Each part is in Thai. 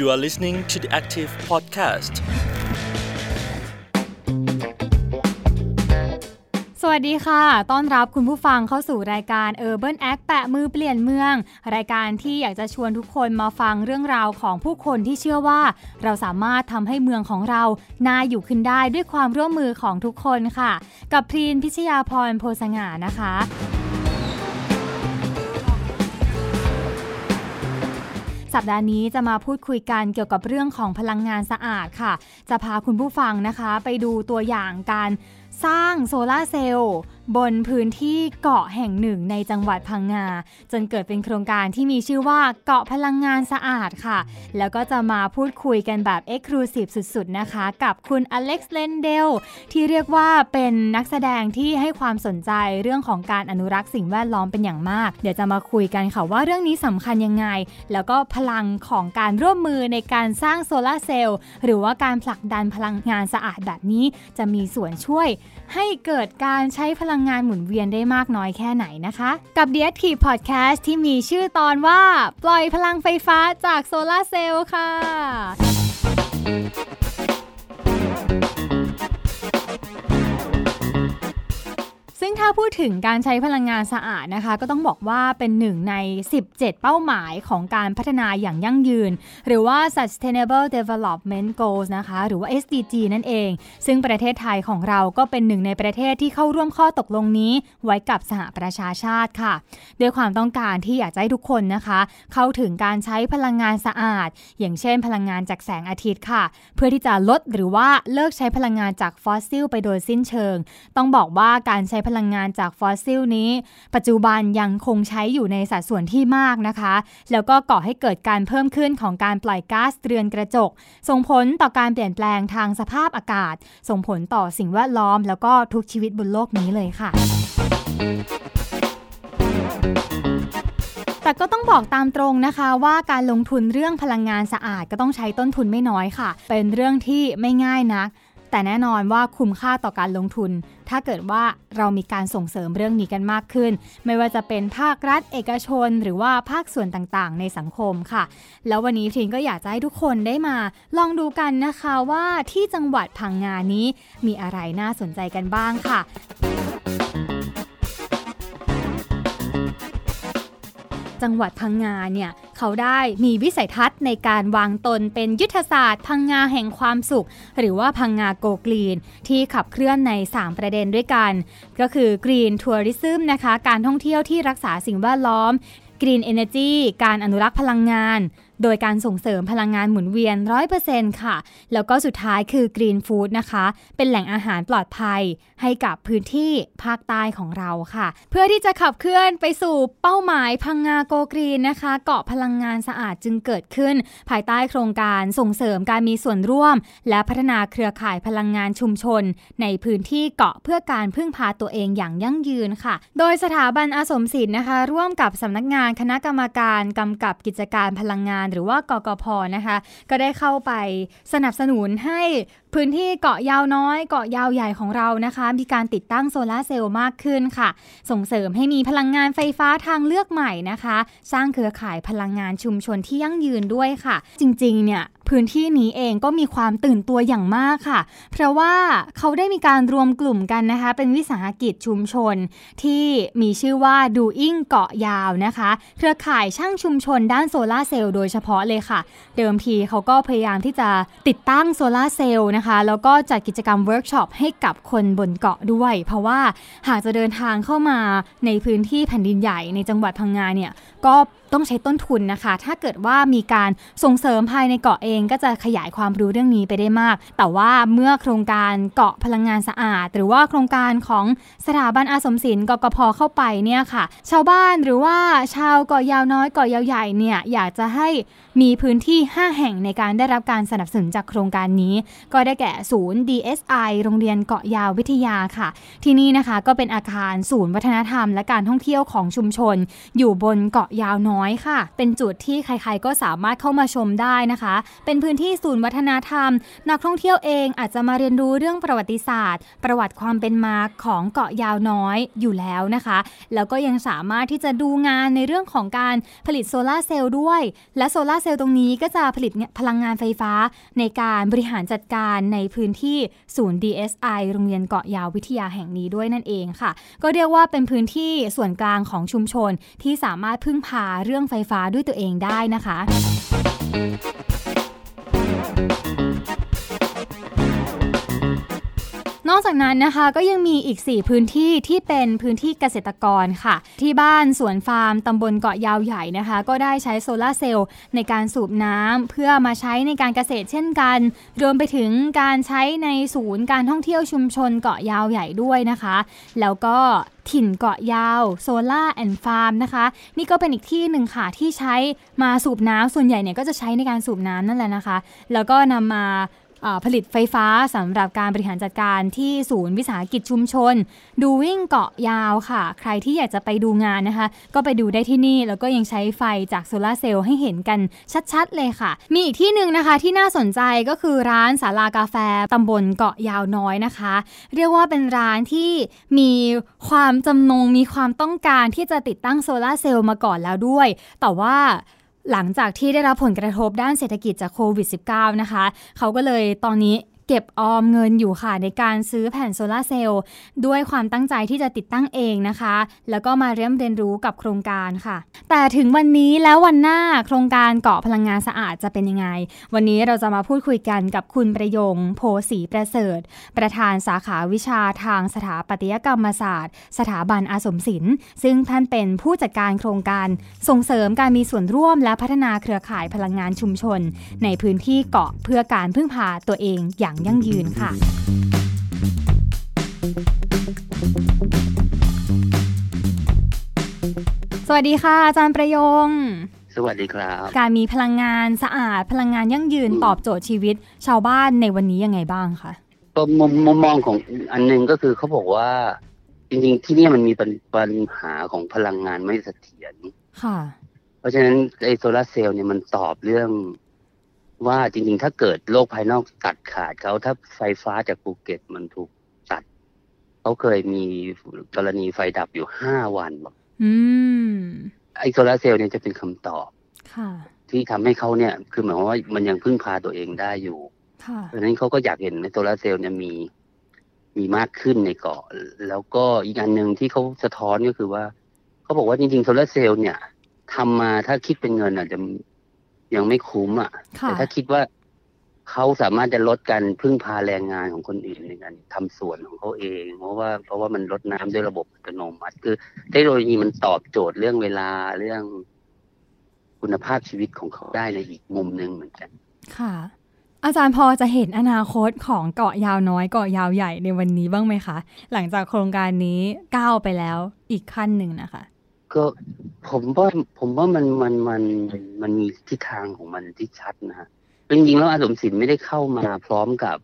You are listening to the Active Podcast. สวัสดีค่ะ ต้อนรับคุณผู้ฟังเข้าสู่รายการ Urban Act แปะมือเปลี่ยนเมือง รายการที่อยากจะชวนทุกคนมาฟังเรื่องราวของผู้คนที่เชื่อว่า เราสามารถทำให้เมืองของเราน่าอยู่ขึ้นได้ด้วยความร่วมมือของทุกคนค่ะ กับพรีนพิชยาพรโพสง่านะคะ สัปดาห์นี้จะมาพูดคุยกันเกี่ยวกับเรื่องของพลังงานสะอาดค่ะ จะพาคุณผู้ฟังนะคะ ไปดูตัวอย่างการสร้างโซลาเซลล์ บนพื้นที่เกาะแห่งหนึ่งในจังหวัดพังงา จนเกิดเป็นโครงการที่มีชื่อว่าเกาะพลังงานสะอาดค่ะ แล้วก็จะมาพูดคุยกันแบบเอ็กซ์คลูซีฟสุดๆนะคะ กับคุณอเล็กซ์เลนเดลที่เรียกว่าเป็นนักแสดงที่ให้ความสนใจเรื่องของการอนุรักษ์สิ่งแวดล้อมเป็นอย่างมาก เดี๋ยวจะมาคุยกันค่ะว่าเรื่องนี้สำคัญยังไง แล้วก็พลังของการร่วมมือในการสร้างโซลาเซลล์หรือว่าการผลักดันพลังงานสะอาดแบบนี้ จะมีส่วนช่วย ให้เกิดการใช้พลังงานหมุนเวียนได้มากน้อยแค่ไหนนะคะ กับ d ดียทีพอดแคสต์ที่มีชื่อตอนว่า ปล่อยพลังไฟฟ้าจากโซลาเซลล์ค่ะ งถ้าพูดถึงการใช้พลังงานสะอาดนะคะ ก็ต้องบอกว่าเป็นหนึ่งใน 17 เป้าหมายของการพัฒนาอย่างยั่งยืน หรือว่า Sustainable Development Goals นะคะ หรือว่า SDG นั่นเอง ซึ่งประเทศไทยของเราก็เป็นหนึ่งในประเทศที่เข้าร่วมข้อตกลงนี้ ไว้กับสหประชาชาติค่ะ ด้วยความต้องการที่อยากให้ทุกคนนะคะ เข้าถึงการใช้พลังงานสะอาด อย่างเช่น พลังงานจากแสงอาทิตย์ค่ะ เพื่อที่จะลดหรือว่าเลิกใช้พลังงานจากฟอสซิลไปโดยสิ้นเชิง ต้องบอกว่าการใช้พลังงานจากฟอสซิลนี้ ปัจจุบันยังคงใช้อยู่ในสัดส่วนที่มากนะคะ แล้วก็ก่อให้เกิดการเพิ่มขึ้นของการปล่อยก๊าซเรือนกระจก ส่งผลต่อการเปลี่ยนแปลงทางสภาพอากาศ ส่งผลต่อสิ่งแวดล้อม แล้วก็ทุกชีวิตบนโลกนี้เลยค่ะแต่ก็ต้องบอกตามตรงนะคะว่าการลงทุนเรื่องพลังงานสะอาดก็ต้องใช้ต้นทุนไม่น้อยค่ะ เป็นเรื่องที่ไม่ง่ายนัก แต่แน่นอนว่าคุ้มค่าต่อการลงทุน ถ้าเกิดว่าเรามีการส่งเสริมเรื่องนี้กันมากขึ้น ไม่ว่าจะเป็นภาครัฐเอกชน หรือว่าภาคส่วนต่างๆ ในสังคมค่ะ แล้ววันนี้ทิงก็อยากจะให้ทุกคนได้มา ลองดูกันนะคะว่าที่จังหวัดพังงานี้มีอะไรน่าสนใจกันบ้างค่ะ จังหวัดพังงาเนี่ยเขาได้มีวิสัยทัศน์ในการวางตนเป็นยุทธศาสตร์ พังงาแห่งความสุข หรือว่าพังงาโกกรีน ที่ขับเคลื่อนใน 3 ประเด็นด้วยกัน ก็คือกรีนทัวริซึมนะคะ การท่องเที่ยวที่รักษาสิ่งแวดล้อมกรีนเอเนจีการอนุรักษ์พลังงาน โดยการส่งเสริมพลังงานหมุนเวียน 100%ค่ะ แล้วก็สุดท้ายคือกรีนฟู้ดนะคะ เป็นแหล่งอาหารปลอดภัยให้กับพื้นที่ภาคใต้ของเราค่ะ เพื่อที่จะขับเคลื่อนไปสู่เป้าหมายพังงาโกกรีนนะคะ เกาะพลังงานสะอาดจึงเกิดขึ้น ภายใต้โครงการส่งเสริมการมีส่วนร่วม และพัฒนาเครือข่ายพลังงานชุมชน ในพื้นที่เกาะเพื่อการพึ่งพาตัวเองอย่างยั่งยืนค่ะ โดยสถาบันอาสมศิลป์นะคะ ร่วมกับสำนักงานคณะกรรมการกำกับกิจการพลังงานหรือว่ากกพนะคะ ก็ได้เข้าไปสนับสนุนให้พื้นที่เกาะยาวน้อยเกาะยาวใหญ่ของเรานะคะ มีการติดตั้งโซลาเซลล์มากขึ้นค่ะ ส่งเสริมให้มีพลังงานไฟฟ้าทางเลือกใหม่นะคะ สร้างเครือข่ายพลังงานชุมชนที่ยั่งยืนด้วยค่ะ จริงๆเนี่ย พื้นที่นี้เองก็มีความตื่นตัวอย่างมากค่ะ เพราะว่าเขาได้มีการรวมกลุ่มกันนะคะ เป็นวิสาหกิจชุมชน ที่มีชื่อว่าดูอิงเกาะยาวนะคะ เครือข่ายช่างชุมชนด้านโซลาร์เซลล์โดยเฉพาะเลยค่ะ เดิมทีเขาก็พยายามที่จะติดตั้งโซลาร์เซลล์นะคะ แล้วก็จัดกิจกรรมเวิร์กช็อปให้กับคนบนเกาะด้วย เพราะว่าหากจะเดินทางเข้ามาในพื้นที่แผ่นดินใหญ่ในจังหวัดพังงาเนี่ยก็ต้องใช้ต้นทุนนะคะ ถ้าเกิดว่ามีการส่งเสริมภายในเกาะเองก็จะขยายความรู้เรื่องนี้ไปได้มาก แต่ว่าเมื่อโครงการเกาะพลังงานสะอาด หรือว่าโครงการของสถาบันอาสมศิลป์กกพเข้าไปเนี่ยค่ะ ชาวบ้านหรือว่าชาวเกาะยาวน้อยเกาะยาวใหญ่เนี่ยอยากจะให้มีพื้นที่ 5 แห่งในการได้รับการสนับสนุนจากโครงการนี้ ก็ได้แก่ศูนย์ DSI โรงเรียนเกาะยาววิทยาค่ะ ที่นี่นะคะก็เป็นอาคารศูนย์วัฒนธรรม และการท่องเที่ยวของชุมชน อยู่บนเกาะยาวน้อยค่ะ เป็นจุดที่ใครๆก็สามารถเข้ามาชมได้นะคะเป็นพื้นที่ศูนย์วัฒนธรรม นักท่องเที่ยวเองอาจจะมาเรียนรู้เรื่องประวัติศาสตร์ ประวัติความเป็นมาของเกาะยาวน้อยอยู่แล้วนะคะ แล้วก็ยังสามารถที่จะดูงานในเรื่องของการผลิตโซลาร์เซลล์ด้วย และโซลาร์เซลล์ตรงนี้ก็จะผลิตพลังงานไฟฟ้า ในการบริหารจัดการในพื้นที่ศูนย์ DSI โรงเรียนเกาะยาววิทยาแห่งนี้ด้วยนั่นเองค่ะ ก็เรียกว่าเป็นพื้นที่ส่วนกลางของชุมชนที่สามารถพึ่งพาเรื่องไฟฟ้าด้วยตัวเองได้นะคะ นอกจากนั้นนะคะก็ยังมีอีก 4 พื้นที่ที่เป็นพื้นที่เกษตรกรค่ะ ที่บ้านสวนฟาร์มตำบลเกาะยาวใหญ่นะคะ ก็ได้ใช้โซลาเซลล์ในการสูบน้ำเพื่อมาใช้ในการเกษตรเช่นกัน รวมไปถึงการใช้ในศูนย์การท่องเที่ยวชุมชนเกาะยาวใหญ่ด้วยนะคะ แล้วก็ถิ่นเกาะยาว Solar and Farm นะคะ นี่ก็เป็นอีกที่หนึ่งค่ะ ที่ใช้มาสูบน้ำส่วนใหญ่เนี่ยก็จะใช้ในการสูบน้ำนั่นแหละนะคะ แล้วก็นำมา ผลิตไฟฟ้าสำหรับการบริหารจัดการที่ศูนย์วิสาหกิจชุมชน ดูอิงเกาะยาวค่ะ ใครที่อยากจะไปดูงานนะคะ ก็ไปดูได้ที่นี่ แล้วก็ยังใช้ไฟจากโซลาเซลล์ให้เห็นกันชัดๆเลยค่ะ มีอีกที่หนึ่งนะคะที่น่าสนใจก็คือร้านสาลากาแฟตำบลเกาะยาวน้อยนะคะ เรียกว่าเป็นร้านที่มีความจำนงมีความต้องการที่จะติดตั้งโซลาเซลล์มาก่อนแล้วด้วย แต่ว่า หลังจากที่ได้รับผลกระทบด้านเศรษฐกิจจากโควิด -19 นะคะ เขาก็เลยตอนนี้ เก็บออมเงินอยู่ค่ะ ในการซื้อแผ่นโซลาเซลล์ด้วยความตั้งใจที่จะติดตั้งเองนะคะ แล้วก็มาเรียนเรียนรู้กับโครงการค่ะ แต่ถึงวันนี้แล้ววันหน้าโครงการเกาะพลังงานสะอาดจะเป็นยังไง วันนี้เราจะมาพูดคุยกันกับคุณประยงโพสีประเสริฐ ประธานสาขาวิชาทางสถาปัตยกรรมศาสตร์ สถาบันอาสมศิลป์ซึ่งท่านเป็นผู้จัดการโครงการส่งเสริมการมีส่วนร่วมและพัฒนาเครือข่ายพลังงานชุมชน ในพื้นที่เกาะเพื่อการพึ่งพาตัวเองอย่างยั่งยืนค่ะสวัสดีค่ะ อาจารย์ประยง สวัสดีครับ การมีพลังงานสะอาด พลังงานยั่งยืนตอบโจทย์ชีวิต ชาวบ้านในวันนี้ยังไงบ้างคะก็มุมมมองของอันนึงก็คือเขาบอกว่า จริงๆที่นี่มันมีปัญหาของพลังงานไม่เสถียรค่ะ เพราะฉะนั้นไอโซลาเซลล์เนี่ยมันตอบเรื่อง ว่าจริงๆ ถ้าเกิดโลกภายนอกตัดขาดเขาถ้าไฟฟ้าจากภูเก็ตมันถูกตัด เขาเคยมีกรณีไฟดับอยู่ห้าวันบอกไอโซลาเซลล์เนี่ยจะเป็นคำตอบที่ทำให้เขาเนี่ย คือหมายความว่ามันยังพึ่งพาตัวเองได้อยู่เพราะฉะนั้นเขาก็อยากเห็นในโซลาเซลล์เนี่ยมีมีมากขึ้นในเกาะ แล้วก็อีกอันหนึ่งที่เขาสะท้อนก็คือว่า เขาบอกว่าจริงๆโซลาเซลล์เนี่ยทำมาถ้าคิดเป็นเงินอาจจะ ยังไม่คุ้มอะ แต่ถ้าคิดว่าเขาสามารถจะลดการพึ่งพาแรงงานของคนอื่นในการทำส่วนของเขาเอง เพราะว่าเพราะว่ามันลดน้ำด้วยระบบอัตโนมัติ คือเทคโนโลยีมันตอบโจทย์เรื่องเวลาเรื่องคุณภาพชีวิตของเขาได้ในอีกมุมหนึ่งเหมือนกัน ค่ะ อาจารย์พอจะเห็นอนาคตของเกาะยาวน้อยเกาะยาวใหญ่ในวันนี้บ้างไหมคะ หลังจากโครงการนี้ก้าวไปแล้วอีกขั้นหนึ่งนะคะ ก็ผมว่าผมว่ามันมันมันมันมีทิศทางของมันที่ชัดนะฮะจริงๆแล้วอาสมศิลป์ไม่ได้เข้ามาพร้อมกับ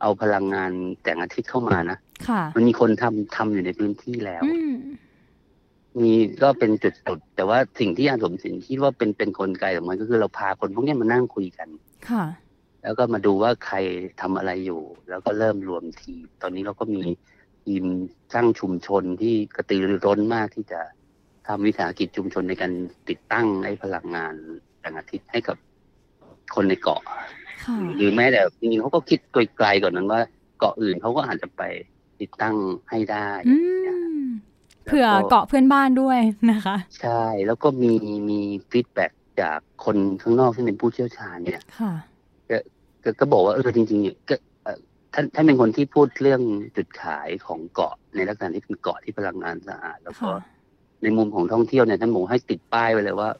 เอาพลังงานแต่งอาทิตย์เข้ามานะค่ะมันมีคนทำทำอยู่ในพื้นที่แล้วมีก็เป็นจุดจุดแต่ว่าสิ่งที่อาสมศิลป์คิดว่าเป็นเป็นคนไกลของมันก็คือเราพาคนพวกนี้มานั่งคุยกัน ค่ะ แล้วก็มาดูว่าใครทำอะไรอยู่ แล้วก็เริ่มรวมทีมตอนนี้เราก็มีทีมสร้างชุมชนที่กระตือรือร้นมากที่จะ ทำวิสาหกิจชุมชนในการติดตั้งไอ้พลังงานแสงอาทิตย์ให้กับคนในเกาะหรือแม้แต่จริงๆเขาก็คิดไกลๆก่อนนั้นว่า เกาะอื่นเขาก็อาจจะไปติดตั้งให้ได้เผื่อเกาะเพื่อนบ้านด้วยนะคะ ใช่แล้วก็มีมีฟีดแบ็จากคนข้างนอกที่เป็นผู้เชี่ยวชาญเนี่ยก็ก็บอกว่าเออจริงๆเนี่ยก็ท่านท่านเป็นคนที่พูดเรื่องจุดขายของเกาะในลักษณะที่เป็นเกาะที่พลังงานสะอาดแล้วก็ ในมุมของท่องเที่ยวเนี่ยท่านบอกให้ติดป้ายไว้เลยว่า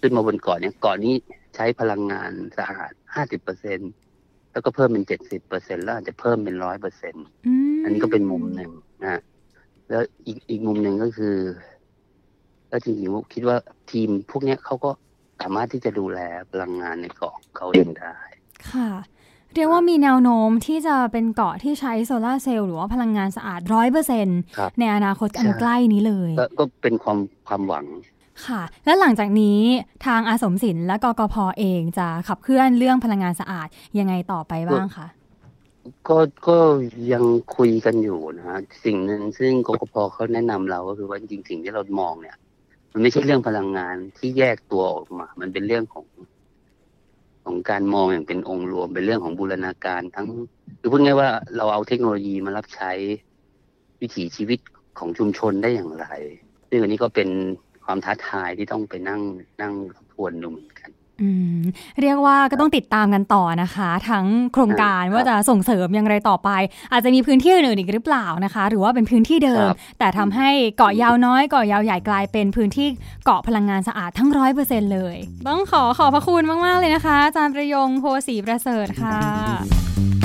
ขึ้นมาบนเกาะเนี่ยเกาะนี้ใช้พลังงานสะอาดห้าสิบเปอร์เซ็นแล้วก็เพิ่มเป็นเจ็ดสิบเปอร์เซ็นแล้วอาจจะเพิ่มเป็นร้อยเปอร์เซ็นอันนี้ก็เป็นมุมหนึ่งนะแล้วอีกอีกมุมหนึ่งก็คือก็จริงๆคิดว่าทีมพวกเนี้ยเขาก็สามารถที่จะดูแลพลังงานในเกาะเขาเองได้ ค่ะ เรียกว่ามีแนวโน้มที่จะเป็นเกาะที่ใช้โซลาเซลล์หรือว่าพลังงานสะอาดร้อยเปอร์เซ็นในอนาคตอันใกล้นี้เลย ก็เป็นความความหวังค่ะ และหลังจากนี้ทางอาสมศิลป์และกกพเองจะขับเคลื่อนเรื่องพลังงานสะอาดยังไงต่อไปบ้างคะก็ก็ยังคุยกันอยู่นะฮะสิ่งหนึ่งซึ่งกกพเขาแนะนำเราก็คือว่าจริงๆสิ่งที่เรามองเนี่ย มันไม่ใช่เรื่องพลังงานที่แยกตัวออกมา มันเป็นเรื่องของ ของการมองอย่างเป็นองค์รวมเป็นเรื่องของบูรณาการทั้งคือพูดง่ายว่าเราเอาเทคโนโลยีมารับใช้วิถีชีวิตของชุมชนได้อย่างไร ซึ่งอันนี้ก็เป็นความท้าทายที่ต้องไปนั่งนั่งทวนดูเหมือนกัน เรียกว่าก็ต้องติดตามกันต่อนะคะ ทั้งโครงการครับว่าจะส่งเสริมอย่างไรต่อไป อาจจะมีพื้นที่อื่นๆอีกหรือเปล่านะคะ หรือว่าเป็นพื้นที่เดิมครับแต่ทำให้เกาะยาวน้อยเกาะยาวใหญ่กลายเป็นพื้นที่เกาะพลังงานสะอาดทั้งร้อยเปอร์เซ็นเลย ต้องขอขอบพระคุณมาก ๆ เลยนะคะ อาจารย์ประยงโพสีประเสริฐค่ะ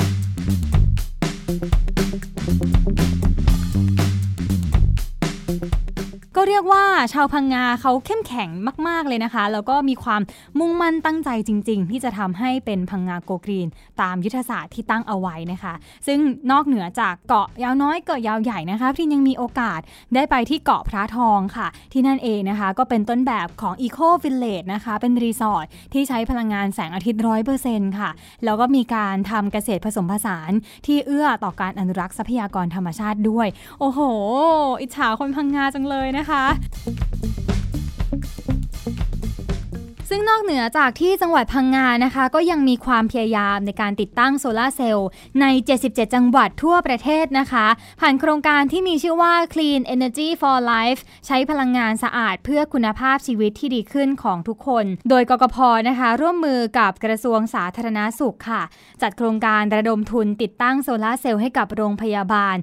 เรียกว่าชาวพังงาเขาเข้มแข็งมาก ๆ เลยนะคะ แล้วก็มีความมุ่งมั่นตั้งใจจริง ๆ ที่จะทำให้เป็นพังงาโกกรีน ตามยุทธศาสตร์ที่ตั้งเอาไว้นะคะ ซึ่งนอกเหนือจากเกาะยาวน้อยเกาะยาวใหญ่นะคะพี่ยังมีโอกาสได้ไปที่เกาะพระทองค่ะ ที่นั่นเองนะคะ ก็เป็นต้นแบบของ Eco Village นะคะ เป็นรีสอร์ทที่ใช้พลังงานแสงอาทิตย์ร้อยเปอร์เซ็นต์ค่ะ แล้วก็มีการทำเกษตรผสมผสาน ที่เอื้อต่อการอนุรักษ์ทรัพยากรธรรมชาติด้วย โอ้โห อิจฉาคนพังงาจังเลยนะคะ hả? ซึ่งนอกเหนือจากที่จังหวัดพังงานะคะ ก็ยังมีความพยายามในการติดตั้งโซลาร์เซลล์ใน 77 จังหวัดทั่วประเทศนะคะ ผ่านโครงการที่มีชื่อว่า Clean Energy for Life ใช้พลังงานสะอาดเพื่อคุณภาพชีวิตที่ดีขึ้นของทุกคน โดยกกพนะคะ ร่วมมือกับกระทรวงสาธารณาสุขค่ะ จัดโครงการระดมทุนติดตั้งโซลาร์เซลล์ให้กับโรงพยาบาล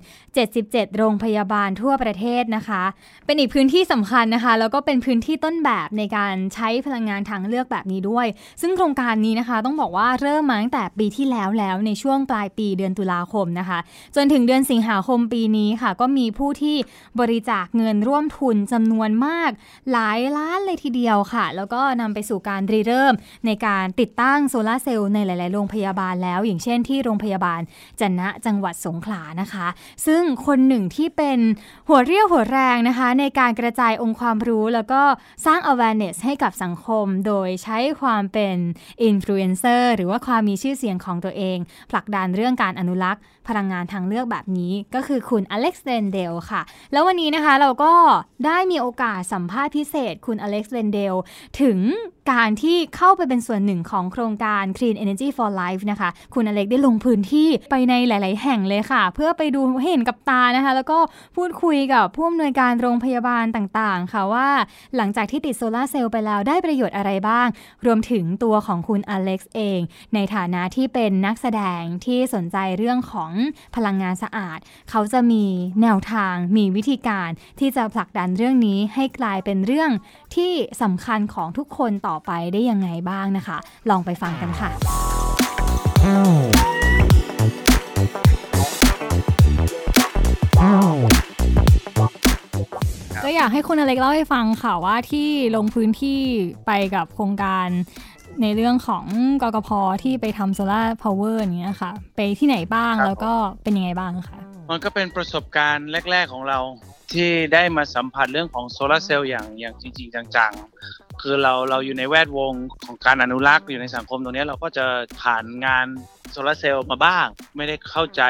77 โรงพยาบาลทั่วประเทศนะคะ เป็นอีกพื้นที่สำคัญนะคะ แล้วก็เป็นพื้นที่ต้นแบบในการใช้พลังงานทางเลือกแบบนี้ด้วย ซึ่งโครงการนี้นะคะ ต้องบอกว่าเริ่มมาตั้งแต่ปีที่แล้วแล้วในช่วงปลายปีเดือนตุลาคมนะคะ จนถึงเดือนสิงหาคมปีนี้ค่ะ ก็มีผู้ที่บริจาคเงินร่วมทุนจำนวนมาก หลายล้านเลยทีเดียวค่ะ แล้วก็นำไปสู่การริเริ่มในการติดตั้งโซลาร์เซลล์ในหลาย ๆ โรงพยาบาลแล้ว อย่างเช่นที่โรงพยาบาลจันนะจังหวัดสงขลานะคะ ซึ่งคนหนึ่งที่เป็นหัวเรี่ยวหัวแรงนะคะ ในการกระจายองค์ความรู้แล้วก็สร้าง awareness ให้กับสังคมโดยใช้ความเป็น influencer หรือว่าความมีชื่อเสียงของตัวเอง ผลักดันเรื่องการอนุรักษ์ พลังงานทางเลือกแบบนี้ ก็คือคุณอเล็กซ์เรนเดลค่ะ แล้ววันนี้นะคะเราก็ได้มีโอกาสสัมภาษณ์พิเศษ คุณอเล็กซ์เรนเดลถึงการที่เข้าไปเป็นส่วนหนึ่งของโครงการ Clean Energy for Life นะคะ คุณอเล็กได้ลงพื้นที่ไปในหลาย ๆ แห่งเลยค่ะ เพื่อไปดูเห็นกับตานะคะ แล้วก็พูดคุยกับผู้อำนวยการโรงพยาบาลต่าง ๆ ค่ะว่า หลังจากที่ติดโซลาร์เซลล์ไปแล้วได้ประโยชน์อะไรบ้าง รวมถึงตัวของคุณอเล็กซ์เอง ในฐานะที่เป็นนักแสดงที่สนใจเรื่องของพลังงานสะอาด เขาจะมีแนวทางมีวิธีการที่จะผลักดันเรื่องนี้ให้กลายเป็นเรื่องที่สำคัญของทุกคนต่อไปได้ยังไงบ้างนะคะ ลองไปฟังกันค่ะ ก็อยากให้คุณอเล็กเล่าให้ฟังค่ะว่าที่ลงพื้นที่ไปกับโครงการในเรื่องของกกพที่ไปทำ solar power อย่างเงี้ยค่ะ ไปที่ไหนบ้างครับ แล้วก็เป็นยังไงบ้างคะมันก็เป็นประสบการณ์แรก ๆของเราที่ได้มาสัมผัสเรื่องของโซลาร์เซลล์อย่างอย่างจริง ๆ จังๆ คือเราเราอยู่ในแวดวงของการอนุรักษ์อยู่ในสังคมตรงนี้เราก็จะผ่านงาน โซลาร์เซลล์มาบ้าง ไม่ได้เข้าใจ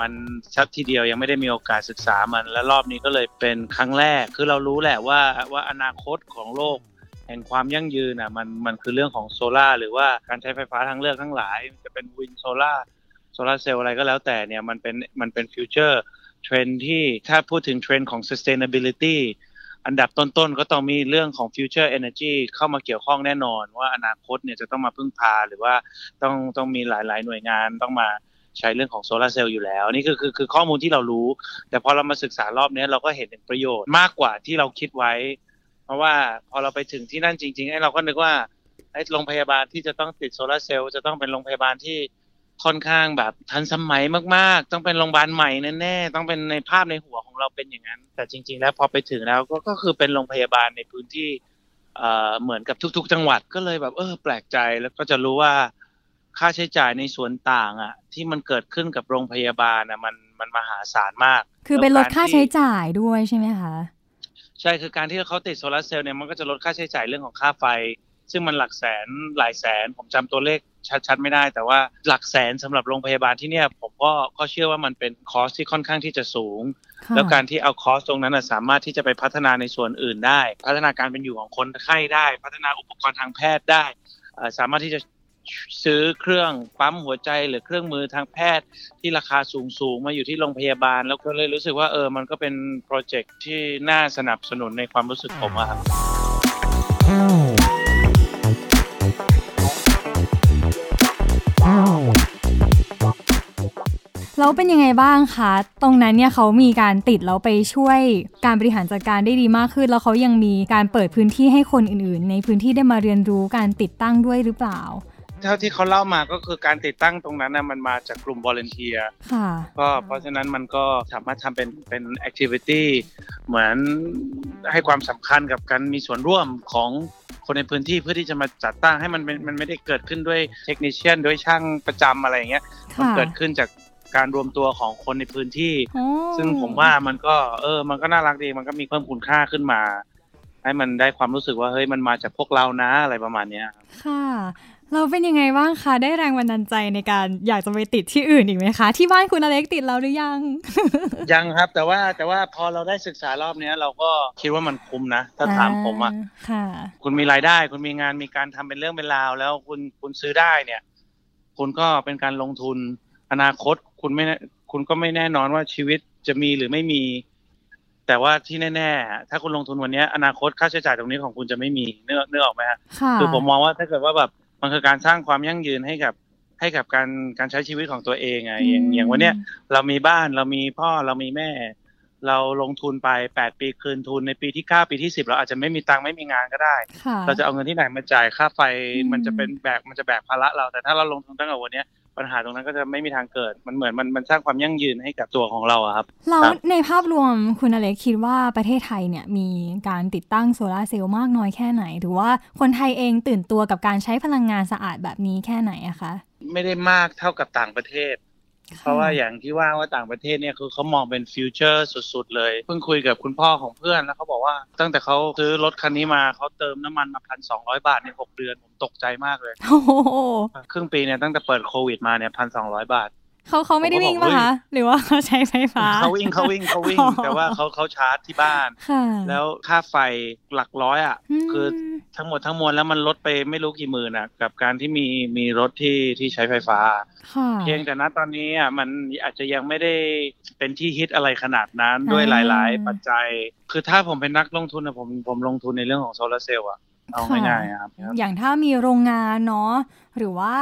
มันชัดทีเดียวยังไม่ได้มีโอกาสศึกษามัน และรอบนี้ก็เลยเป็นครั้งแรก คือเรารู้แหละว่าว่าอนาคตของโลกแห่งความยั่งยืนอะมันมันคือเรื่องของโซลาร์หรือว่าการใช้ไฟฟ้าทางเลือกทั้งหลาย จะเป็น wind solar โซลาร์เซลล์อะไรก็แล้วแต่เนี่ยมันเป็นมันเป็น future trend ที่ถ้าพูดถึงเทรนของ sustainability อันดับต้นๆก็ต้องมีเรื่องของ future energy เข้ามาเกี่ยวข้องแน่นอน ว่าอนาคตเนี่ยจะต้องมาพึ่งพาหรือว่าต้องต้องมีหลายๆ หน่วยงานต้องมาใช้เรื่องของโซลาร์เซลล์อยู่แล้ว นี่คือคือคือข้อมูลที่เรารู้ แต่พอเรามาศึกษารอบนี้เราก็เห็นถึงประโยชน์มากกว่าที่เราคิดไว้ เพราะว่าพอเราไปถึงที่นั่นจริงๆไอ้เราก็นึกว่าไอ้โรงพยาบาลที่จะต้องติดโซลาร์เซลล์จะต้องเป็นโรงพยาบาลที่ ค่อนข้างแบบทันสมัยมากๆ ต้องเป็นโรงพยาบาลใหม่แน่ๆต้องเป็นในภาพในหัวของเราเป็นอย่างนั้น แต่จริง ๆ แล้วพอไปถึงแล้วก็ก็คือเป็นโรงพยาบาลในพื้นที่เอ่อเหมือนกับทุก ๆ จังหวัดก็เลยแบบเออแปลกใจแล้วก็จะรู้ว่าค่าใช้จ่ายในส่วนต่างอะ ที่มันเกิดขึ้นกับโรงพยาบาลอะมันมันมหาศาลมาก คือเป็นลดแล้วกรค่าที่ใช้จ่ายด้วยใช่ไหมคะ ใช่คือการที่เขาติดโซลาร์เซลล์เนี่ยมันก็จะลดค่าใช้จ่ายเรื่องของค่าไฟ ซึ่งมันหลักแสนหลายแสน ผมจำตัวเลขชัดๆไม่ได้ แต่ว่าหลักแสนสำหรับโรงพยาบาลที่เนี่ย ผมก็ก็เชื่อว่ามันเป็นคอสที่ค่อนข้างที่จะสูงค่ะแล้วการที่เอาคอสตรงนั้นนะสามารถที่จะไปพัฒนาในส่วนอื่นได้ พัฒนาการเป็นอยู่ของคนไข้ได้ พัฒนาอุปกรณ์ทางแพทย์ได้เอ่อสามารถที่จะซื้อเครื่องปั๊มหัวใจหรือเครื่องมือทางแพทย์ที่ราคาสูงสูงๆมาอยู่ที่โรงพยาบาล แล้วก็เลยรู้สึกว่าเออมันก็เป็นโปรเจกต์ที่น่าสนับสนุนในความรู้สึกผมอะครับ แล้วเป็นยังไงบ้างคะ ตรงนั้นเนี่ยเขามีการติดแล้วไปช่วยการบริหารจัดการได้ดีมากขึ้น แล้วเขายังมีการเปิดพื้นที่ให้คนอื่นๆ ในพื้นที่ได้มาเรียนรู้การติดตั้งด้วยหรือเปล่าเท่าที่เขาเล่ามาก็คือการติดตั้งตรงนั้นนะมันมาจากกลุ่ม volunteer ค่ะก็เพราะฉะนั้นมันก็สามารถทำเป็นเป็น activity เหมือนให้ความสำคัญกับการมีส่วนร่วมของคนในพื้นที่เพื่อที่จะมาจัดตั้งให้มันเป็นมันไม่ได้เกิดขึ้นด้วย technician ด้วยช่างประจำอะไรอย่างเงี้ยมันค่ะเกิดขึ้นจาก การรวมตัวของคนในพื้นที่โอ้ซึ่งผมว่ามันก็ เออ มันก็น่ารักดีมันก็มีเพิ่มคุณค่าขึ้นมา ให้มันได้ความรู้สึกว่าเฮ้ยมันมาจากพวกเรานะอะไรประมาณเนี้ยครับค่ะ เราเป็นยังไงบ้างคะได้แรงบันดาลใจในการอยากจะไปติดที่อื่นอีกไหมคะ ที่บ้านคุณอเล็กติดแล้วหรือยัง ยังครับ แต่ว่าแต่ว่าพอเราได้ศึกษารอบเนี้ย เราก็คิดว่ามันคุ้มนะถ้าถามผมอะค่ะ คุณมีรายได้ คุณมีงานมีการทำเป็นเรื่องเป็นราว แล้วคุณคุณซื้อได้เนี่ยคุณก็เป็นการลงทุนอนาคต คุณไม่แน่คุณก็ไม่แน่นอนว่าชีวิตจะมีหรือไม่มี แต่ว่าที่แน่ ๆ ถ้าคุณลงทุนวันเนี้ยอนาคตค่าใช้จ่ายตรงนี้ของคุณจะไม่มีเนื้อเนื้อออกไหมฮะค่ะคือผมมองว่าถ้าเกิดว่าแบบมันคือการสร้างความยั่งยืนให้กับให้กับการการใช้ชีวิตของตัวเองอะอย่างอย่างวันเนี้ยเรามีบ้านเรามีพ่อเรามีแม่ เราลงทุนไปแปดปีคืนทุนในปีที่เก้าปีที่สิบเราอาจจะไม่มีตังค์ไม่มีงานก็ได้ค่ะเราจะเอาเงินที่ไหนมาจ่ายค่าไฟอืมมันจะเป็นแบกมันจะแบกภาระเราแต่ถ้าเราลงทุนตั้งแต่วันเนี้ย ปัญหาตรงนั้นก็จะไม่มีทางเกิด มันเหมือนมันมันสร้างความยั่งยืนให้กับตัวของเราอะครับแล้วครับในภาพรวมคุณอเล็กคิดว่าประเทศไทยเนี่ยมีการติดตั้งโซลาร์เซลล์มากน้อยแค่ไหน หรือว่าคนไทยเองตื่นตัวกับการใช้พลังงานสะอาดแบบนี้แค่ไหนอะคะ ไม่ได้มากเท่ากับต่างประเทศ เพราะว่าอย่างที่ว่าว่าต่างประเทศเนี่ยคือเขามองเป็น future สุด ๆ เลย เพิ่งคุยกับคุณพ่อของเพื่อนแล้วเขาบอกว่า ตั้งแต่เขาซื้อรถคันนี้มาเขาเติมน้ำมันมาพันสองร้อยบาทในหกเดือน ผมตกใจมากเลยโอ้โหครึ่งปีเนี่ยตั้งแต่เปิดโควิดมาเนี่ยพันสองร้อยบาท เขาเขาไม่ได้ผมก็วิ่งบอกป่ะเฮ้คะยหรือว่าเขาใช้ไฟฟ้าเขาวิ่งเขาวิ่งเขาวิ่งอ๋อแต่ว่าเขาเขาชาร์จที่บ้านค่ะแล้วค่าไฟหลักร้อยอะมคือทั้งหมดทั้งมวลแล้วมันลดไปไม่รู้กี่หมื่นอะ กับการที่มีมีรถที่ที่ใช้ไฟฟ้าค่ะเพียงแต่ณตอนนี้อะมันอาจจะยังไม่ได้เป็นที่ฮิตอะไรขนาดนั้นอ่าด้วยหลาย ๆ ปัจจัย คือถ้าผมเป็นนักลงทุนนะผมผมลงทุนในเรื่องของโซลาร์เซลล์อะเอาง่ายๆอะครับ อย่างถ้ามีโรงงานเนาะหรือว่า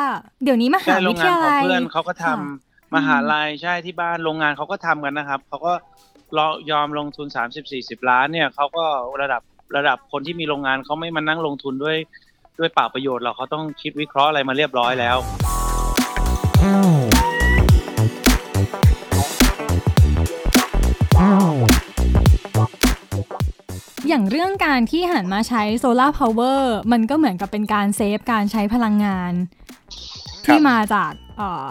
เดี๋ยวนี้มหาใช่โรวิงทงานยาของลัยเพื่อนเขาก็ทำค่ะ มหาลัยใช่ที่บ้านโรงงานเขาก็ทำกันนะครับเขาก็รอยอมลงทุน30-40ล้านเนี่ยเขาก็ระดับระดับคนที่มีโรงงานเขาไม่มานั่งลงทุนด้วยด้วยเปล่าประโยชน์หรอกเขาต้องคิดวิเคราะห์อะไรมาเรียบร้อยแล้วอย่างเรื่องการที่หันมาใช้ solar power มันก็เหมือนกับเป็นการ save การใช้พลังงาน ที่มาจากเอ่อ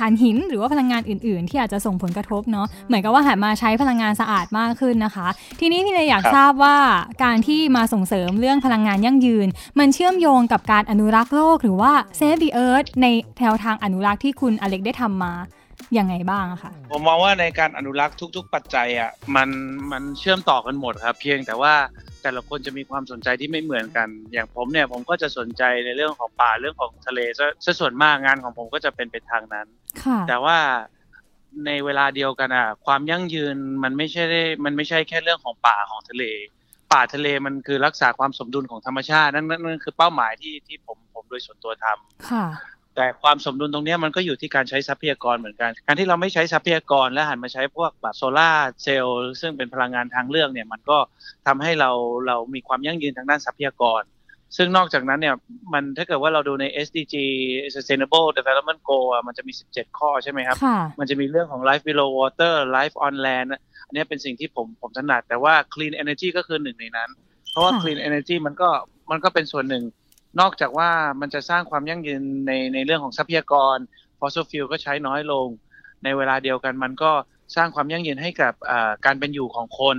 ถ่านหินหรือว่าพลังงานอื่น ๆ ที่อาจจะส่งผลกระทบเนาะเหมือนกับว่าหันมาใช้พลังงานสะอาดมากขึ้นนะคะ ทีนี้พี่เลยอยากครับทราบว่าการที่มาส่งเสริมเรื่องพลังงานยั่งยืน มันเชื่อมโยงกับการอนุรักษ์โลกหรือว่า Save the Earth ในแนวทางอนุรักษ์ที่คุณอเล็กได้ทำมาอย่างไงบ้างอะคะผมมองว่าในการอนุรักษ์ทุก ๆ ปัจจัยอะมันมันเชื่อมต่อกันหมดครับ เพียงแต่ว่า แต่ละคนจะมีความสนใจที่ไม่เหมือนกัน อย่างผมเนี่ยผมก็จะสนใจในเรื่องของป่าเรื่องของทะเลซะซะส่วนมากงานของผมก็จะเป็นไปทางนั้นค่ะแต่ว่าในเวลาเดียวกันอะ ความยั่งยืนมันไม่ใช่ได้มันไม่ใช่แค่เรื่องของป่าของทะเล ป่าทะเลมันคือรักษาความสมดุลของธรรมชาติ นั่นนั่นนั่นคือเป้าหมายที่ที่ผมผมโดยส่วนตัวทำค่ะ แต่ความสมดุลตรงเนี้ยมันก็อยู่ที่การใช้ทรัพยากรเหมือนกัน การที่เราไม่ใช้ทรัพยากรและหันมาใช้พวกแบบโซลาร์เซลล์ซึ่งเป็นพลังงานทางเลือกเนี่ยมันก็ทำให้เราเรามีความยั่งยืนทางด้านทรัพยากร ซึ่งนอกจากนั้นเนี่ยมันถ้าเกิดว่าเราดูใน SDG Sustainable Development Goal อะมันจะมี 17 ข้อใช่ไหมครับค่ะมันจะมีเรื่องของ life below water life on land อะอันเนี้ยเป็นสิ่งที่ผมผมถนัดแต่ว่า clean energy ก็คือหนึ่งในนั้น เพราะว่าค่ะ clean energy มันก็มันก็เป็นส่วนหนึ่ง นอกจากว่ามันจะสร้างความยั่งยืนในในเรื่องของทรัพยากร fossil fuel ก็ใช้น้อยลง ในเวลาเดียวกันมันก็สร้างความยั่งยืนให้กับการเป็นอยู่ของคน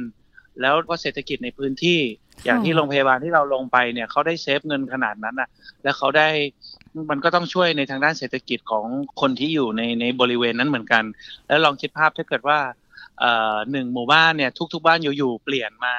แล้วก็เศรษฐกิจในพื้นที่ อย่างที่โรงพยาบาลที่เราลงไปเนี่ยเขาได้เซฟเงินขนาดนั้นอะแล้วเขาได้มันก็ต้องช่วยในทางด้านเศรษฐกิจของคนที่อยู่ในในบริเวณนั้นเหมือนกัน แล้วลองคิดภาพถ้าเกิดว่าหนึ่งหมู่บ้านเนี่ยทุก ๆ บ้านอยู่ๆเปลี่ยนมา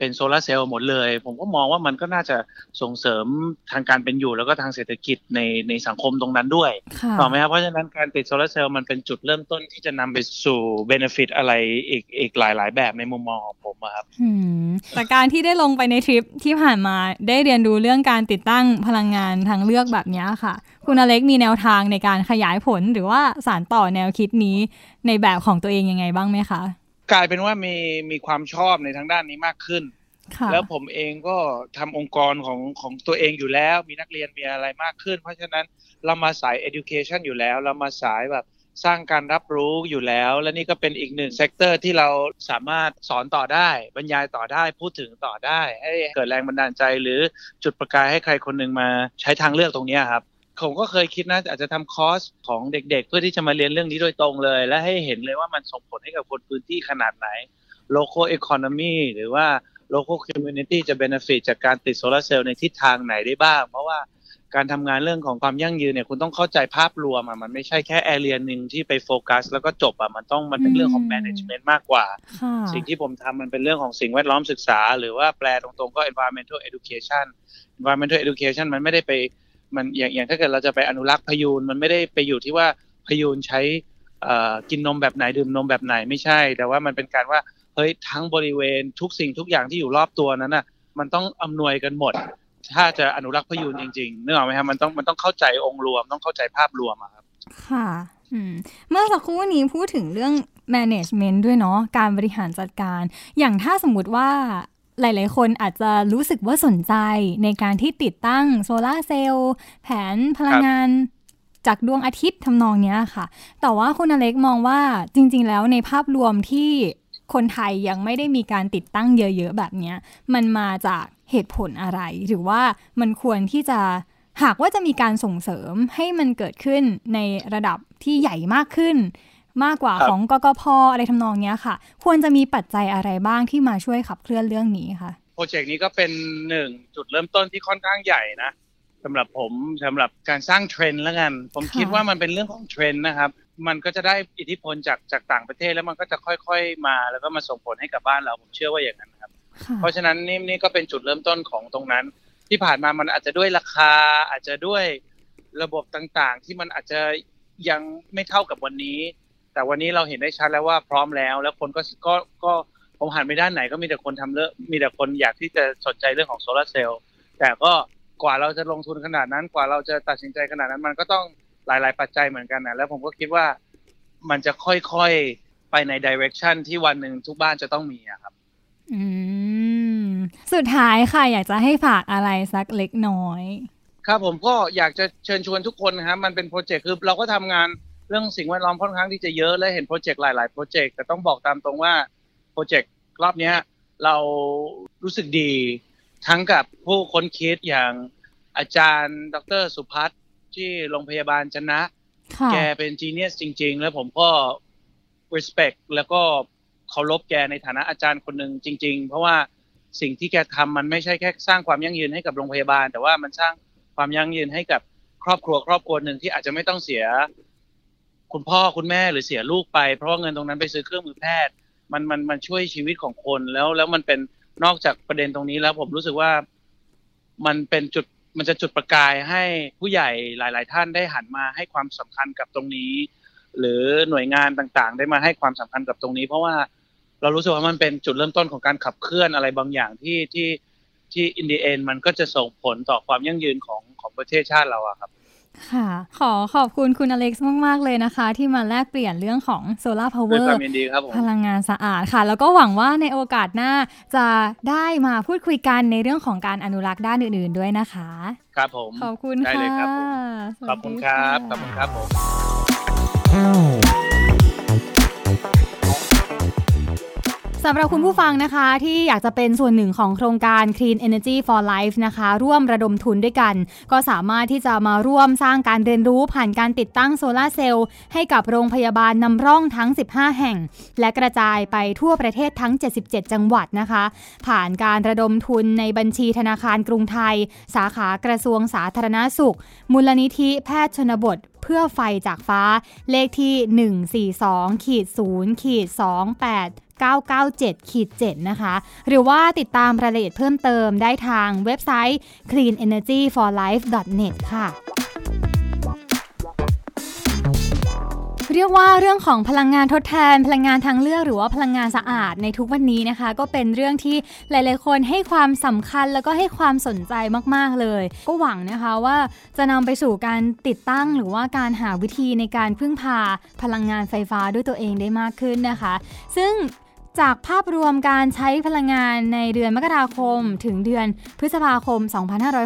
เป็นโซลาร์เซลล์หมดเลย ผมก็มองว่ามันก็น่าจะส่งเสริมทางการเป็นอยู่แล้วก็ทางเศรษฐกิจในในสังคมตรงนั้นด้วยค่ะถูกไหมครับเพราะฉะนั้นการติดโซลาร์เซลล์มันเป็นจุดเริ่มต้นที่จะนำไปสู่เบนฟิตอะไรอีกอีกหลายๆแบบในมุมมองของผมอะครับอืมแต่การที่ได้ลงไปในทริปที่ผ่านมาได้เรียนรู้เรื่องการติดตั้งพลังงานทางเลือกแบบเนี้ยค่ะ คุณอเล็กมีแนวทางในการขยายผลหรือว่าสานต่อแนวคิดนี้ในแบบของตัวเองยังไงบ้างไหมคะ กลายเป็นว่ามีมีความชอบในทางด้านนี้มากขึ้นค่ะแล้วผมเองก็ทำองค์กรของของตัวเองอยู่แล้ว มีนักเรียนมีอะไรมากขึ้น เพราะฉะนั้นเรามาสาย education อยู่แล้ว เรามาสายแบบสร้างการรับรู้อยู่แล้ว และนี่ก็เป็นอีกหนึ่ง sector ที่เราสามารถสอนต่อได้ บรรยายต่อได้พูดถึงต่อได้ ให้เกิดแรงบันดาลใจหรือจุดประกายให้ใครคนหนึ่งมาใช้ทางเลือกตรงเนี้ยครับ ผมก็เคยคิดนะอาจจะทำคอร์สของเด็ก ๆ เพื่อที่จะมาเรียนเรื่องนี้โดยตรงเลย และให้เห็นเลยว่ามันส่งผลให้กับคนพื้นที่ขนาดไหน local economy หรือว่า local community จะ benefit จากการติดโซลาร์เซลล์ในทิศทางไหนได้บ้าง เพราะว่าการทำงานเรื่องของความยั่งยืนเนี่ยคุณต้องเข้าใจภาพรวมอะมันไม่ใช่แค่ area หนึ่งที่ไปโฟกัส แล้วก็จบอะมันต้องมันเป็นเรื่องของอืม management มากกว่าค่ะสิ่งที่ผมทำมันเป็นเรื่องของสิ่งแวดล้อมศึกษา หรือว่าแปลตรงๆก็ environmental education environmental education มันไม่ได้ไป มันอย่างอย่างถ้าเกิดเราจะไปอนุรักษ์พยูนมันไม่ได้ไปอยู่ที่ว่าพยูนใช้กินนมแบบไหนดื่มนมแบบไหนไม่ใช่ แต่ว่ามันเป็นการว่าเฮ้ยทั้งบริเวณทุกสิ่งทุกอย่างที่อยู่รอบตัวนั้นน่ะ มันต้องอำนวยกันหมด ถ้าจะอนุรักษ์พยูนจริงๆนึกออกไหมครับมันต้องมันต้องเข้าใจองค์รวม ต้องเข้าใจภาพรวมครับ ค่ะเมื่อสักครู่นี้พูดถึงเรื่อง management ด้วยเนาะการบริหารจัดการ อย่างถ้าสมมุติว่า หลาย ๆ คนอาจจะรู้สึกว่าสนใจในการที่ติดตั้งโซลาร์เซลล์แผนพลังงานจากดวงอาทิตย์ทำนองเนี้ยค่ะ แต่ว่าคุณอเล็กมองว่าจริง ๆ แล้วในภาพรวมที่คนไทยยังไม่ได้มีการติดตั้งเยอะ ๆ แบบเนี้ยมันมาจากเหตุผลอะไร หรือว่ามันควรที่จะหากว่าจะมีการส่งเสริมให้มันเกิดขึ้นในระดับที่ใหญ่มากขึ้น มากกว่าครับของกกพอะไรทำนองเนี้ยค่ะ ควรจะมีปัจจัยอะไรบ้างที่มาช่วยขับเคลื่อนเรื่องนี้ค่ะโปรเจกต์นี้ก็เป็นหนึ่งจุดเริ่มต้นที่ค่อนข้างใหญ่นะสำหรับผมสำหรับการสร้างเทรนด์แล้วกัน ผมค่ะคิดว่ามันเป็นเรื่องของเทรนด์นะครับ มันก็จะได้อิทธิพลจากจากต่างประเทศแล้วมันก็จะค่อยๆมา แล้วก็มาส่งผลให้กับบ้านเราผมเชื่อว่าอย่างนั้นครับค่ะเพราะฉะนั้นนี่นี่ก็เป็นจุดเริ่มต้นของตรงนั้น ที่ผ่านมามันอาจจะด้วยราคา อาจจะด้วยระบบต่างๆ ที่มันอาจจะยังไม่เท่ากับวันนี้ แต่วันนี้เราเห็นได้ชัดแล้วว่าพร้อมแล้ว แล้วคนก็ก็ก็ผมหันไปด้านไหนก็มีแต่คนทำเรื่องมีแต่คนอยากที่จะสนใจเรื่องของโซลาร์เซลล์แต่ก็กว่าเราจะลงทุนขนาดนั้นกว่าเราจะตัดสินใจขนาดนั้นมันก็ต้องหลาย ๆ ปัจจัยเหมือนกันนะแล้วผมก็คิดว่ามันจะค่อยๆ ไปใน direction ที่วันหนึ่งทุกบ้านจะต้องมีอะครับ อืม สุดท้ายค่ะ อยากจะให้ฝากอะไรสักเล็กน้อย ครับผมก็อยากจะเชิญชวนทุกคนนะครับมันเป็นโปรเจกต์คือเราก็ทำงาน เรื่องสิ่งแวดล้อมค่อนข้างที่จะเยอะและเห็นโปรเจกต์หลาย ๆ โปรเจกต์แต่ต้องบอกตามตรงว่าโปรเจกต์รอบเนี้ยเรารู้สึกดี ทั้งกับผู้ค้นคิดอย่างอาจารย์ ดรสุพัฒน์ที่โรงพยาบาลชนะค่ะแกเป็นจีเนียสจริง ๆ แล้วผมก็ respect แล้วก็เคารพแกในฐานะอาจารย์คนหนึ่งจริง ๆ เพราะว่าสิ่งที่แกทำมันไม่ใช่แค่สร้างความยั่งยืนให้กับโรงพยาบาล แต่ว่ามันสร้างความยั่งยืนให้กับครอบครัวครอบครัวหนึ่งที่อาจจะไม่ต้องเสีย คุณพ่อคุณแม่หรือเสียลูกไป เพราะว่าเงินตรงนั้นไปซื้อเครื่องมือแพทย์ มันมันมันช่วยชีวิตของคนแล้วแล้วมันเป็นนอกจากประเด็นตรงนี้แล้วผมรู้สึกว่ามันเป็นจุดมันจะจุดประกายให้ผู้ใหญ่หลาย ๆ ท่านได้หันมาให้ความสำคัญกับตรงนี้ หรือหน่วยงานต่างๆ ได้มาให้ความสำคัญกับตรงนี้ เพราะว่าเรารู้สึกว่ามันเป็นจุดเริ่มต้นของการขับเคลื่อนอะไรบางอย่างที่ที่ที่อินเดีเอนมันก็จะส่งผลต่อความยั่งยืนของของประเทศชาติเราอะครับ ค่ะ ขอขอบคุณคุณอเล็กซ์มาก ๆ เลยนะคะ ที่มาแลกเปลี่ยนเรื่องของโซลาร์พาวเวด้วยอควาร์มยินดีครับผมพลังงานสะอาดค่ะ แล้วก็หวังว่าในโอกาสหน้าจะได้มาพูดคุยกันในเรื่องของการอนุรักษ์ด้านอื่น ๆ ด้วยนะคะ ครับผม ขอบคุณได้ค่ะเลยครับผมสวัสดีขอบคุณครับะขอบคุณครับผม สำหรับคุณผู้ฟังนะคะ ที่อยากจะเป็นส่วนหนึ่งของโครงการ Clean Energy for Life นะคะ ร่วมระดมทุนด้วยกัน ก็สามารถที่จะมาร่วมสร้างการเรียนรู้ผ่านการติดตั้งโซลาร์เซลล์ให้กับโรงพยาบาลนำร่องทั้ง 15 แห่ง และกระจายไปทั่วประเทศทั้ง 77 จังหวัดนะคะ ผ่านการระดมทุนในบัญชีธนาคารกรุงไทย สาขากระทรวงสาธารณาสุข มูลนิธิแพทย์ชนบทเพื่อไฟจากฟ้าเลขที่ 142ขีด0ขีด28 997ขีด7นะคะ หรือว่าติดตามรายละเอียดเพิ่มเติมได้ทางเว็บไซต์ cleanenergyforlife.net ค่ะเรียกว่าเรื่องของพลังงานทดแทน พลังงานทางเลือกหรือว่าพลังงานสะอาดในทุกวันนี้นะคะ ก็เป็นเรื่องที่หลาย ๆ คนให้ความสำคัญแล้วก็ให้ความสนใจมาก ๆ เลย ก็หวังนะคะว่าจะนำไปสู่การติดตั้งหรือว่าการหาวิธีในการพึ่งพาพลังงานไฟฟ้าด้วยตัวเองได้มากขึ้นนะคะ ซึ่ง จากภาพรวมการใช้พลังงานในเดือนมกราคม ถึงเดือนพฤษภาคม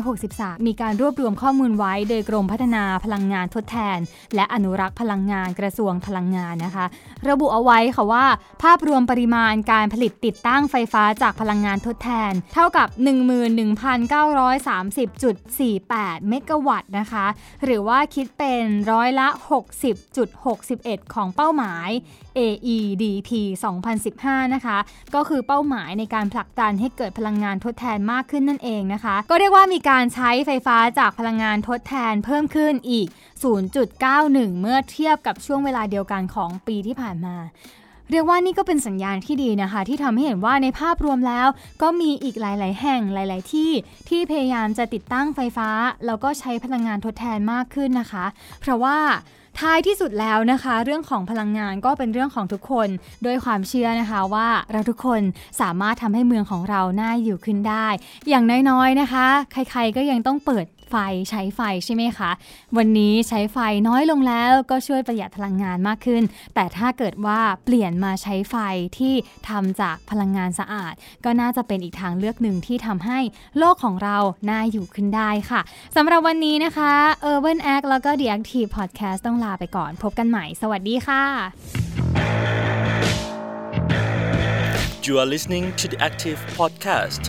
2563 มีการรวบรวมข้อมูลไว้ โดยกรมพัฒนาพลังงานทดแทน และอนุรักษ์พลังงานกระทรวงพลังงานนะคะ ระบุเอาไว้ค่ะว่า ภาพรวมปริมาณการผลิตติดตั้งไฟฟ้าจากพลังงานทดแทน เท่ากับ 11,930.48 เมกะวัตต์นะคะ หรือว่าคิดเป็นร้อยละ 60.61 ของเป้าหมาย AEDP 2015 นะคะ ก็คือเป้าหมายในการผลักดันให้เกิดพลังงานทดแทนมากขึ้นนั่นเองนะคะ ก็เรียกว่ามีการใช้ไฟฟ้าจากพลังงานทดแทนเพิ่มขึ้นอีก 0.91 เมื่อเทียบกับช่วงเวลาเดียวกันของปีที่ผ่านมาเรียกว่านี่ก็เป็นสัญญาณที่ดีนะคะ ที่ทำให้เห็นว่าในภาพรวมแล้ว ก็มีอีกหลาย ๆ แห่งหลาย ๆ ที่ที่พยายามจะติดตั้งไฟฟ้า แล้วก็ใช้พลังงานทดแทนมากขึ้นนะคะ เพราะว่า ท้ายที่สุดแล้วนะคะ เรื่องของพลังงานก็เป็นเรื่องของทุกคนด้วยความเชื่อนะคะว่าเราทุกคนสามารถทำให้เมืองของเราน่าอยู่ขึ้นได้ อย่างน้อยๆนะคะ ใครๆก็ยังต้องเปิด ไฟใช้ไฟใช่ไหมคะ วันนี้ใช้ไฟน้อยลงแล้วก็ช่วยประหยัดพลังงานมากขึ้น แต่ถ้าเกิดว่าเปลี่ยนมาใช้ไฟที่ทำจากพลังงานสะอาด ก็น่าจะเป็นอีกทางเลือกหนึ่งที่ทำให้โลกของเราน่าอยู่ขึ้นได้ค่ะสำหรับวันนี้นะคะ Urban Act แล้วก็ The Active Podcast ต้องลาไปก่อน พบกันใหม่ สวัสดีค่ะ You are listening to the Active Podcast.